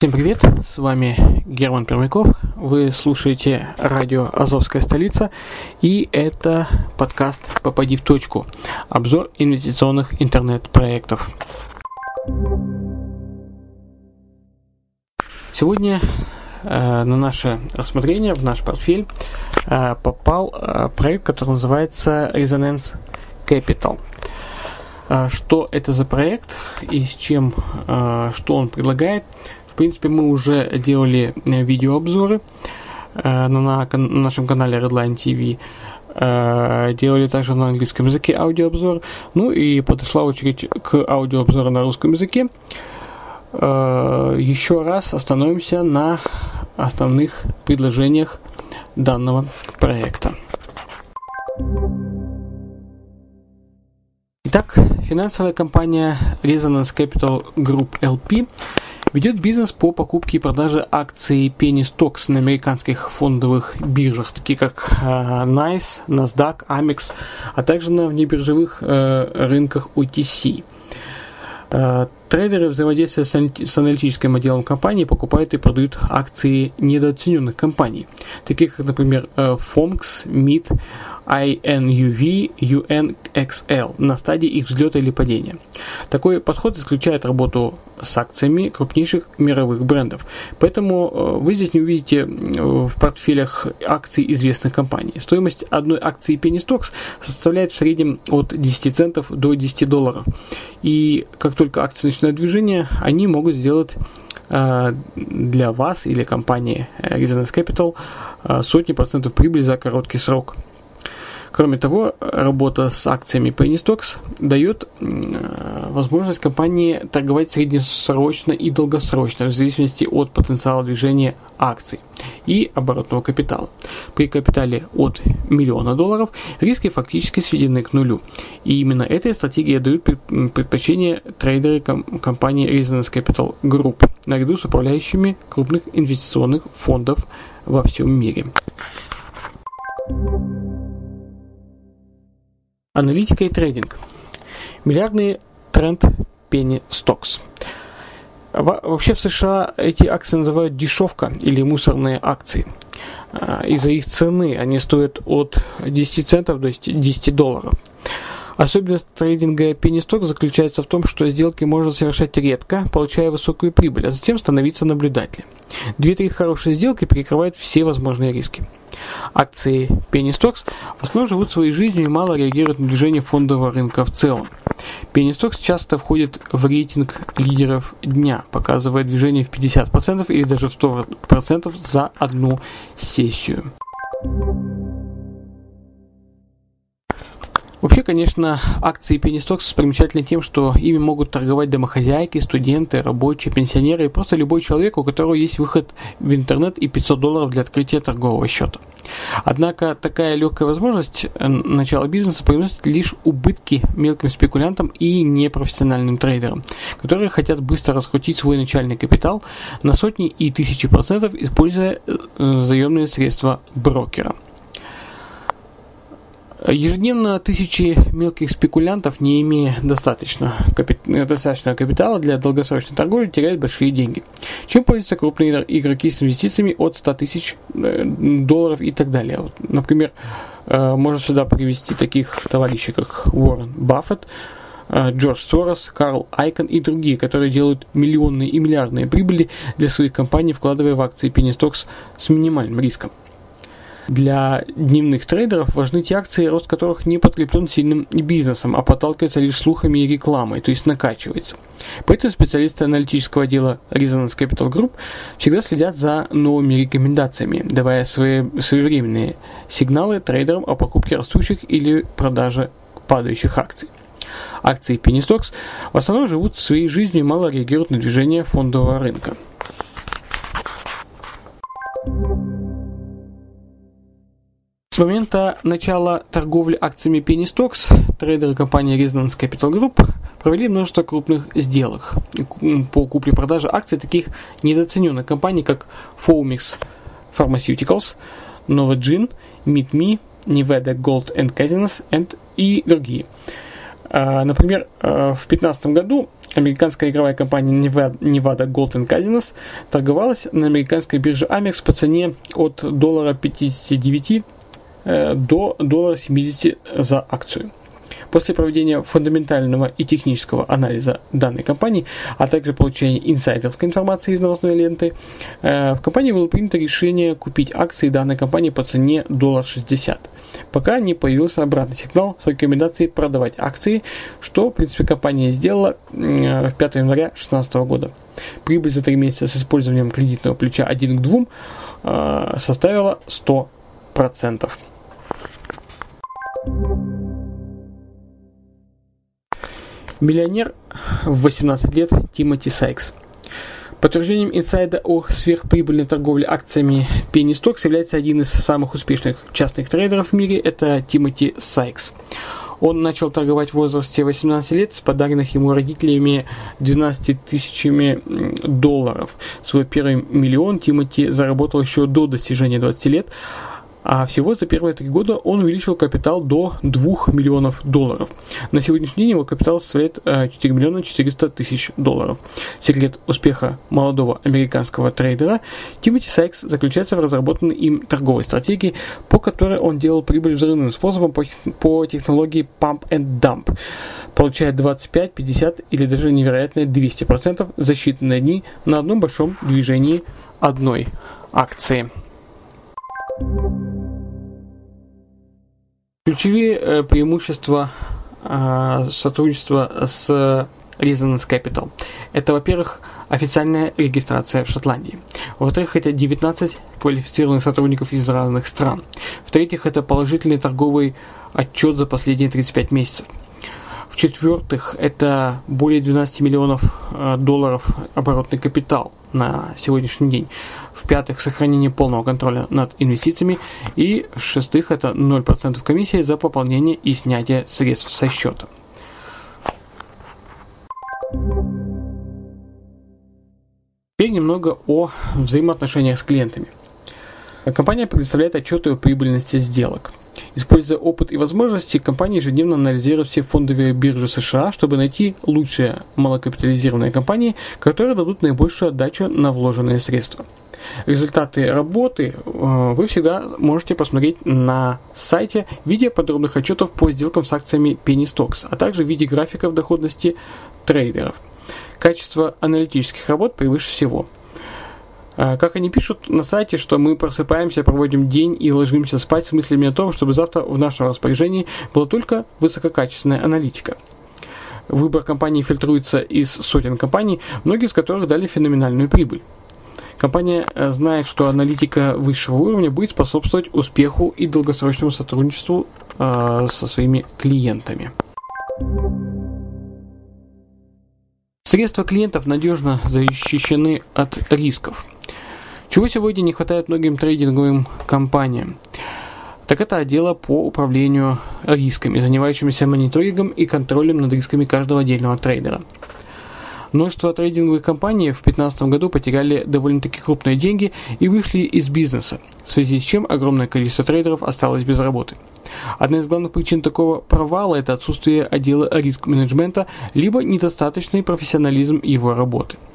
Всем привет, с вами Герман Пермяков, вы слушаете радио «Азовская столица» и это подкаст «Попади в точку», обзор инвестиционных интернет-проектов. Сегодня э, на наше рассмотрение, в наш портфель э, попал э, проект, который называется Resonance Capital. Э, что это за проект и с чем, э, что он предлагает – принципе, мы уже делали э, видеообзоры э, на, на, на нашем канале Redline TV. Э, делали также на английском языке аудиообзор. Ну и подошла очередь к аудиообзору на русском языке. Еще раз остановимся на основных предложениях данного проекта. Итак, финансовая компания Resonance Capital Group LP ведет бизнес по покупке и продаже акций Penny Stocks на американских фондовых биржах, такие как э, NICE, NASDAQ, Amex, а также на внебиржевых э, рынках OTC. Трейдеры взаимодействия с аналитическим отделом компании покупают и продают акции недооцененных компаний, таких как, например, FOMX, MIT, INUV, UNXL на стадии их взлета или падения. Такой подход исключает работу с акциями крупнейших мировых брендов. Поэтому э, вы здесь не увидите в портфелях акций известных компаний. Стоимость одной акции Penny Stocks составляет в среднем от 10 центов до 10 долларов. И как только акции начинают движение, они могут сделать э, для вас или компании Resonance Capital э, сотни процентов прибыли за короткий срок. Кроме того, работа с акциями Penny Stocks дает возможность компании торговать среднесрочно и долгосрочно, в зависимости от потенциала движения акций и оборотного капитала. При капитале от миллиона долларов риски фактически сведены к нулю. И именно этой стратегии дают предпочтение трейдеры компании Resonance Capital Group наряду с управляющими крупных инвестиционных фондов во всем мире. Аналитика и трейдинг. Миллиардный тренд Penny Stocks. Вообще в США эти акции называют дешевка или мусорные акции. А, из-за их цены они стоят от 10 центов до 10 долларов. Особенность трейдинга stock заключается в том, что сделки можно совершать редко, получая высокую прибыль, а затем становиться наблюдателем. Две-три хорошие сделки перекрывают все возможные риски. Акции penny stocks в основном живут своей жизнью и мало реагируют на движение фондового рынка в целом. Penny stocks часто входит в рейтинг лидеров дня, показывая движение в 50% или даже в 100% за одну сессию. Вообще, конечно, акции Penny Stocks примечательны тем, что ими могут торговать домохозяйки, студенты, рабочие, пенсионеры и просто любой человек, у которого есть выход в интернет и 500 долларов для открытия торгового счета. Однако такая легкая возможность э, начала бизнеса приносит лишь убытки мелким спекулянтам и непрофессиональным трейдерам, которые хотят быстро раскрутить свой начальный капитал на сотни и тысячи процентов, используя э, заемные средства брокера. Ежедневно тысячи мелких спекулянтов, не имея достаточно капит... достаточного капитала для долгосрочной торговли, теряют большие деньги. Чем пользуются крупные игроки с инвестициями от 100 тысяч э, долларов и так далее. Вот, например, э, можно сюда привести таких товарищей, как Уоррен Баффет, э, Джордж Сорос, Карл Айкон и другие, которые делают миллионные и миллиардные прибыли для своих компаний, вкладывая в акции Penny Stocks с минимальным риском. Для дневных трейдеров важны те акции, рост которых не подкреплен сильным бизнесом, а подталкивается лишь слухами и рекламой, то есть накачивается. Поэтому специалисты аналитического отдела Resonance Capital Group всегда следят за новыми рекомендациями, давая свои, своевременные сигналы трейдерам о покупке растущих или продаже падающих акций. Акции Penny Stocks в основном живут своей жизнью и мало реагируют на движение фондового рынка. Момента начала торговли акциями Penny Stocks трейдеры компании Resonance Capital Group провели множество крупных сделок по купле-продаже акций таких недооцененных компаний, как Foamix Pharmaceuticals, Novogene, MeetMe, Nevada Gold and Casinos and и другие. А, например, а, в 2015 году американская игровая компания Nevada Gold and Casinos торговалась на американской бирже Amex по цене от доллара 59 э, до доллара 70 за акцию. После проведения фундаментального и технического анализа данной компании, а также получения инсайдерской информации из новостной ленты, э, в компании было принято решение купить акции данной компании по цене доллар 60, пока не появился обратный сигнал с рекомендацией продавать акции, что, в принципе, компания сделала в 5 января 2016 года. Прибыль за 3 месяца с использованием кредитного плеча 1 к 2 э, составила 100%. Миллионер в 18 лет Тимоти Сайкс. Подтверждением инсайда о сверхприбыльной торговле акциями Penny Stocks является один из самых успешных частных трейдеров в мире, это Тимоти Сайкс. Он начал торговать в возрасте 18 лет с подаренных ему родителями 12 тысячами долларов. Свой первый миллион Тимоти заработал еще до достижения 20 лет, а всего за первые три года он увеличил капитал до 2 миллионов долларов. На сегодняшний день его капитал составляет 4 э, миллиона 400 тысяч долларов. Секрет успеха молодого американского трейдера Тимоти Сайкс заключается в разработанной им торговой стратегии, по которой он делал прибыль взрывным способом по, технологии Pump and Dump, получая 25, 50 или даже невероятные 200% за считанные дни на одном большом движении одной акции. Ключевые э, преимущества э, сотрудничества с Resonance Capital. Это, во-первых, официальная регистрация в Шотландии. Во-вторых, это 19 квалифицированных сотрудников из разных стран. В-третьих, это положительный торговый отчет за последние 35 месяцев. В-четвертых, это более 12 миллионов э, долларов оборотный капитал на сегодняшний день. В-пятых, сохранение полного контроля над инвестициями. И в-шестых, это 0% комиссии за пополнение и снятие средств со счета. Теперь немного о взаимоотношениях с клиентами. Компания предоставляет отчеты о прибыльности сделок. Используя опыт и возможности, компания ежедневно анализирует все фондовые биржи США, чтобы найти лучшие малокапитализированные компании, которые дадут наибольшую отдачу на вложенные средства. Результаты работы э, вы всегда можете посмотреть на сайте в виде подробных отчетов по сделкам с акциями Penny Stocks, а также в виде графиков доходности трейдеров. Качество аналитических работ превыше всего – а, как они пишут на сайте, что мы просыпаемся, проводим день и ложимся спать с мыслями о том, чтобы завтра в нашем распоряжении была только высококачественная аналитика. Выбор компаний фильтруется из сотен компаний, многие из которых дали феноменальную прибыль. Компания э, знает, что аналитика высшего уровня будет способствовать успеху и долгосрочному сотрудничеству э, со своими клиентами. Средства клиентов надежно защищены от рисков. Чего сегодня не хватает многим трейдинговым компаниям? Так это отдела по управлению рисками, занимающимися мониторингом и контролем над рисками каждого отдельного трейдера. Множество трейдинговых компаний в 2015 году потеряли довольно-таки крупные деньги и вышли из бизнеса, в связи с чем огромное количество трейдеров осталось без работы. Одна из главных причин такого провала – это отсутствие отдела риск-менеджмента, либо недостаточный профессионализм его работы –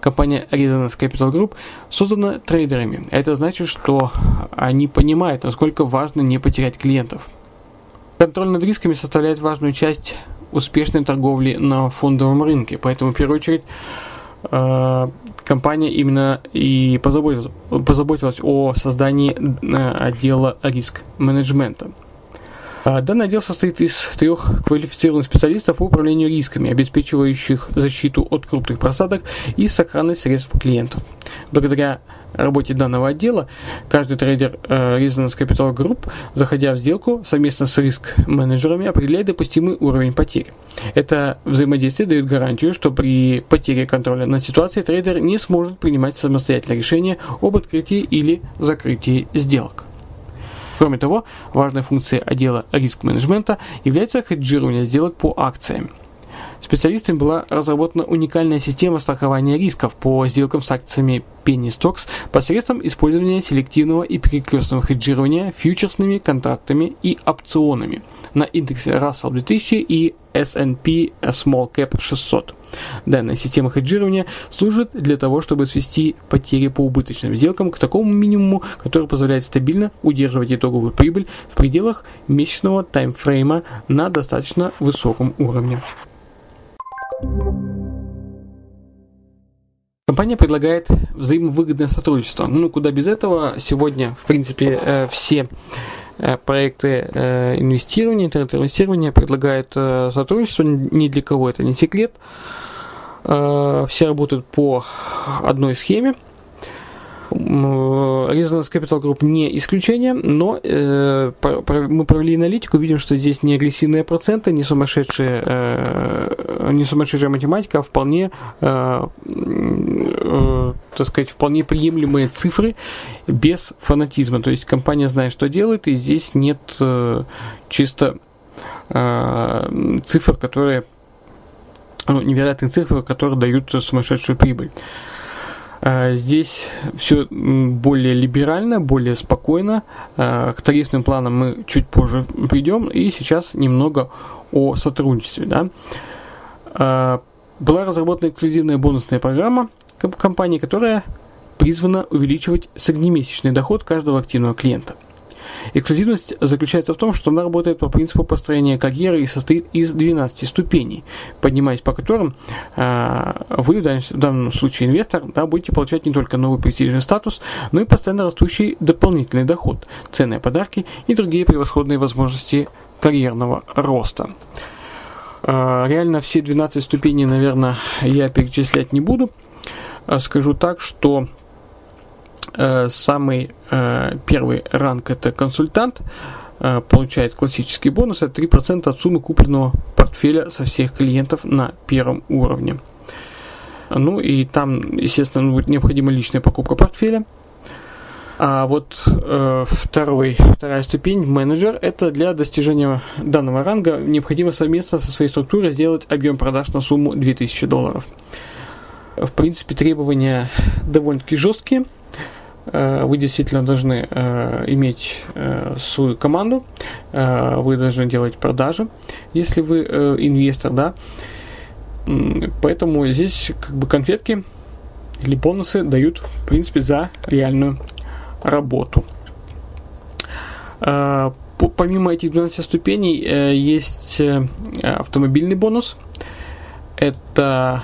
Компания Resonance Capital Group создана трейдерами. Это значит, что они понимают, насколько важно не потерять клиентов. Контроль над рисками составляет важную часть успешной торговли на фондовом рынке, поэтому в первую очередь э, компания именно и позаботилась, позаботилась о создании отдела риск-менеджмента. Данный отдел состоит из трех квалифицированных специалистов по управлению рисками, обеспечивающих защиту от крупных просадок и сохранность средств клиентов. Благодаря работе данного отдела каждый трейдер э, Resonance Capital Group, заходя в сделку совместно с риск-менеджерами, определяет допустимый уровень потерь. Это взаимодействие дает гарантию, что при потере контроля над ситуацией трейдер не сможет принимать самостоятельное решение об открытии или закрытии сделок. Кроме того, важной функцией отдела риск-менеджмента является хеджирование сделок по акциям. Специалистами была разработана уникальная система страхования рисков по сделкам с акциями Penny Stocks посредством использования селективного и перекрестного хеджирования фьючерсными контрактами и опционами на индексе Russell 2000 и S&P Small Cap 600. Данная система хеджирования служит для того, чтобы свести потери по убыточным сделкам к такому минимуму, который позволяет стабильно удерживать итоговую прибыль в пределах месячного таймфрейма на достаточно высоком уровне. Компания предлагает взаимовыгодное сотрудничество. Ну, куда без этого. Сегодня, в принципе, э, все э, проекты э, инвестирования, интернет-инвестирования предлагают сотрудничество. Ни для кого это не секрет. Все работают по одной схеме. Resonance Capital Group не исключение, но э, мы провели аналитику, видим, что здесь не агрессивные проценты, не сумасшедшие, э, не сумасшедшая математика, а вполне, э, э, так сказать, вполне приемлемые цифры без фанатизма. То есть компания знает, что делает, и здесь нет э, чисто э, цифр, которые ну, невероятных цифр, которые дают сумасшедшую прибыль. А, здесь все более либерально, более спокойно. А, к тарифным планам мы чуть позже придем. И сейчас немного о сотрудничестве. Да. А, была разработана эксклюзивная бонусная программа компании, которая призвана увеличивать среднемесячный доход каждого активного клиента – Эксклюзивность заключается в том, что она работает по принципу построения карьеры и состоит из 12 ступеней, поднимаясь по которым э, вы, в данном случае инвестор, да, будете получать не только новый престижный статус, но и постоянно растущий дополнительный доход, ценные подарки и другие превосходные возможности карьерного роста. Э, реально все 12 ступеней, наверное, я перечислять не буду. Скажу так, что самый э, первый ранг это консультант, э, получает классический бонус, это 3% от суммы купленного портфеля со всех клиентов на первом уровне. Ну и там, естественно, будет необходима личная покупка портфеля. А вот э, второй, вторая ступень, менеджер, это для достижения данного ранга необходимо совместно со своей структурой сделать объем продаж на сумму 2000 долларов. В принципе, требования довольно-таки жесткие – Э, вы действительно должны э, иметь э, свою команду, вы должны делать продажи, если вы инвестор, да. Поэтому здесь как бы конфетки или бонусы дают, в принципе, за реальную работу. Помимо этих 12 ступеней есть автомобильный бонус. Это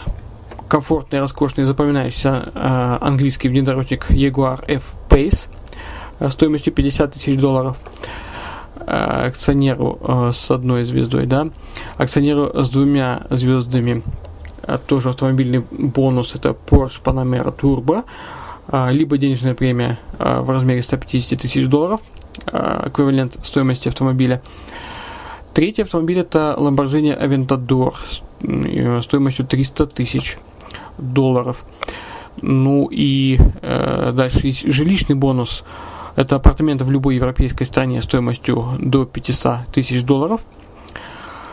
комфортный, роскошный, запоминающийся э, английский внедорожник Jaguar F-Pace э, стоимостью 50 тысяч долларов э, акционеру э, с одной звездой, да, акционеру с двумя звездами, э, тоже автомобильный бонус, это Porsche Panamera Turbo, э, либо денежная премия э, в размере 150 тысяч долларов, эквивалент стоимости автомобиля. Третий автомобиль это Lamborghini Aventador стоимостью 300 тысяч. Ну и э, дальше есть жилищный бонус. Это апартаменты в любой европейской стране стоимостью до 500 тысяч долларов.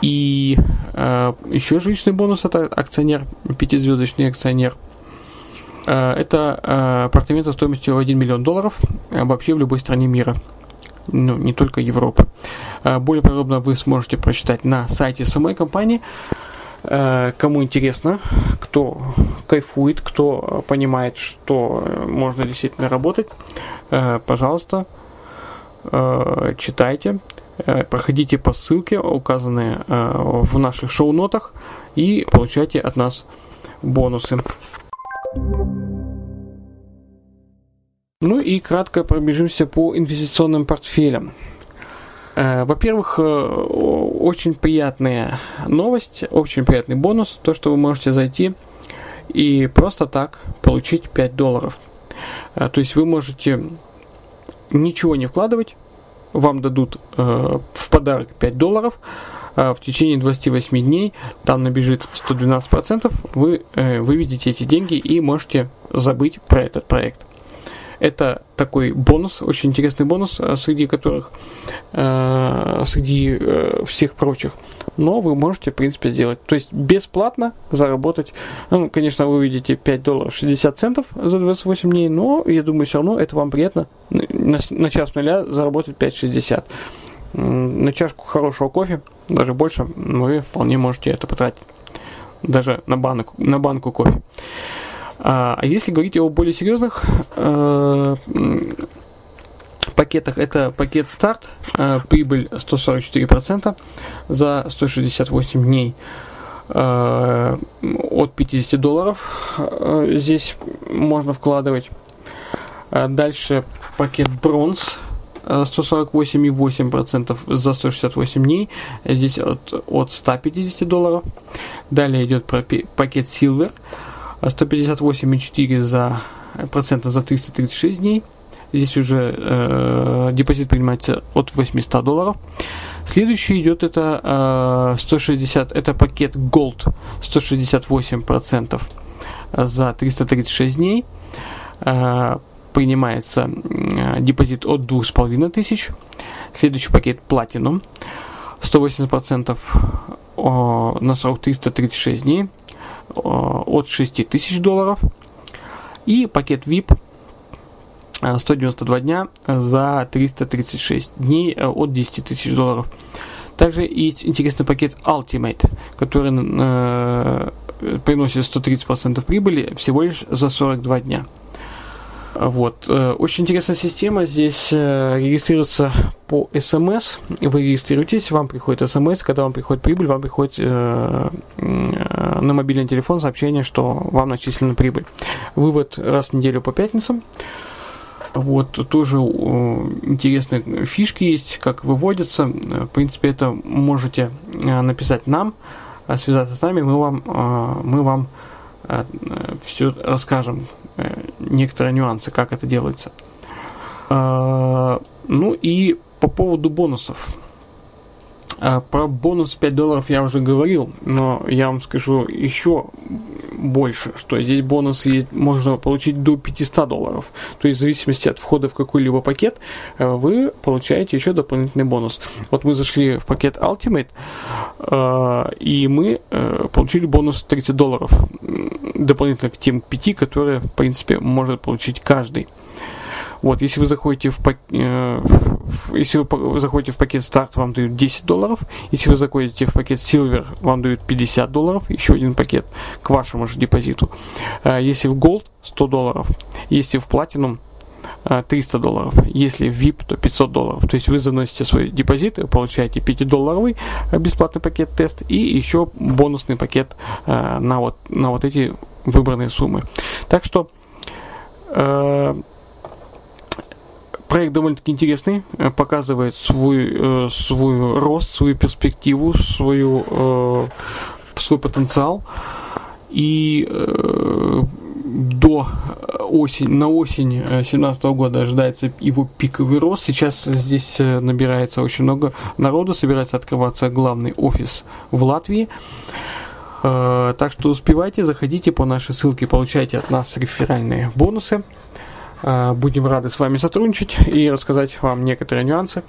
И э, еще жилищный бонус это акционер, пятизвездочный акционер. Э, это э, апартаменты стоимостью 1 миллион долларов э, вообще в любой стране мира. Ну, не только Европы. Э, более подробно вы сможете прочитать на сайте самой компании. Э, кому интересно, кто кайфует, кто понимает, что можно действительно работать, э, пожалуйста, э, читайте, проходите по ссылке, указанные в наших шоу-нотах, и получайте от нас бонусы. Ну и кратко пробежимся по инвестиционным портфелям. Э, во-первых, э, очень приятная новость, очень приятный бонус, то, что вы можете зайти и просто так получить 5 долларов. Э, то есть вы можете ничего не вкладывать, вам дадут в подарок 5 долларов, в течение 28 дней, там набежит 112%, вы выведете эти деньги и можете забыть про этот проект. Это такой бонус, очень интересный бонус, э, среди которых, э, среди э, всех прочих. Но вы можете, в принципе, сделать. То есть бесплатно заработать. Ну, конечно, вы увидите 5 долларов 60 центов за 28 дней, но я думаю, все равно это вам приятно на, на час нуля заработать 5,60. На чашку хорошего кофе, даже больше, вы вполне можете это потратить. Даже на, банок, на банку кофе. А, а если говорить о более серьезных э, пакетах, это пакет старт, э, прибыль 144% за 168 дней э, от 50 долларов э, здесь можно вкладывать. А дальше пакет бронз 148,8% э, за 168 дней, здесь от, от 150 долларов. Далее идет пакет Silver 158,4 за процента за 336 дней. Здесь уже э, депозит принимается от 800 долларов. Следующий идет это э, 160, это пакет Gold 168 процентов за 336 дней. Э, принимается э, депозит от 2500. Следующий пакет Platinum 180 процентов на срок 336 дней. Э, от 6 тысяч долларов. И пакет VIP 192 э, дня за 336 дней э, от 10 тысяч долларов. Также есть интересный пакет Ultimate, который э, приносит 130% прибыли всего лишь за 42 дня. Вот. Очень интересная система. Здесь регистрируется по смс. Вы регистрируетесь, вам приходит смс. Когда вам приходит прибыль, вам приходит э, на мобильный телефон сообщение, что вам начислена прибыль. Вывод раз в неделю по пятницам. Вот, тоже интересные фишки есть, как выводятся. В принципе, это можете написать нам, связаться с нами, мы вам, мы вам все расскажем, Э, некоторые нюансы, как это делается. Ну и по поводу бонусов. А, про бонус 5 долларов я уже говорил, но я вам скажу еще больше, что здесь бонус есть, можно получить до 500 долларов. То есть в зависимости от входа в какой-либо пакет, э, вы получаете еще дополнительный бонус. Вот мы зашли в пакет Ultimate, э, и мы э, получили бонус 30 долларов дополнительно к тем 5, которые, в принципе, может получить каждый. Вот, если вы заходите в, пак... э, если вы заходите в пакет старт, вам дают 10 долларов. Если вы заходите в пакет Silver, вам дают 50 долларов, еще один пакет к вашему же депозиту. Э, если в Gold 100 долларов, если в Platinum 300 э, долларов. Если VIP, то 500 долларов. То есть вы заносите свой депозит, вы получаете 5-долларовый э, бесплатный пакет тест и еще бонусный пакет на, вот, на вот эти выбранные суммы. Так что э, Проект довольно-таки интересный, э, показывает свой, э, свой рост, свою перспективу, свою, э, свой потенциал. И э, до осень, на осень 2017 года ожидается его пиковый рост. Сейчас здесь набирается очень много народу, собирается открываться главный офис в Латвии. Так что успевайте, заходите по нашей ссылке, получайте от нас реферальные бонусы. Э, будем рады с вами сотрудничать и рассказать вам некоторые нюансы.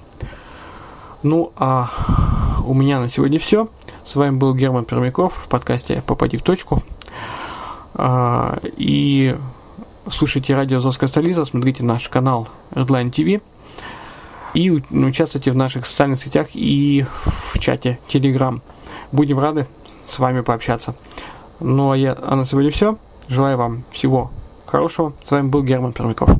Ну, а у меня на сегодня все. С вами был Герман Пермяков в подкасте «Попади в точку». Э, и слушайте радио «Азовская столица», смотрите наш канал Redline TV и участвуйте в наших социальных сетях и в чате Telegram. Будем рады с вами пообщаться. Ну а, я, а на сегодня все. Желаю вам всего хорошего. С вами был Герман Пермяков.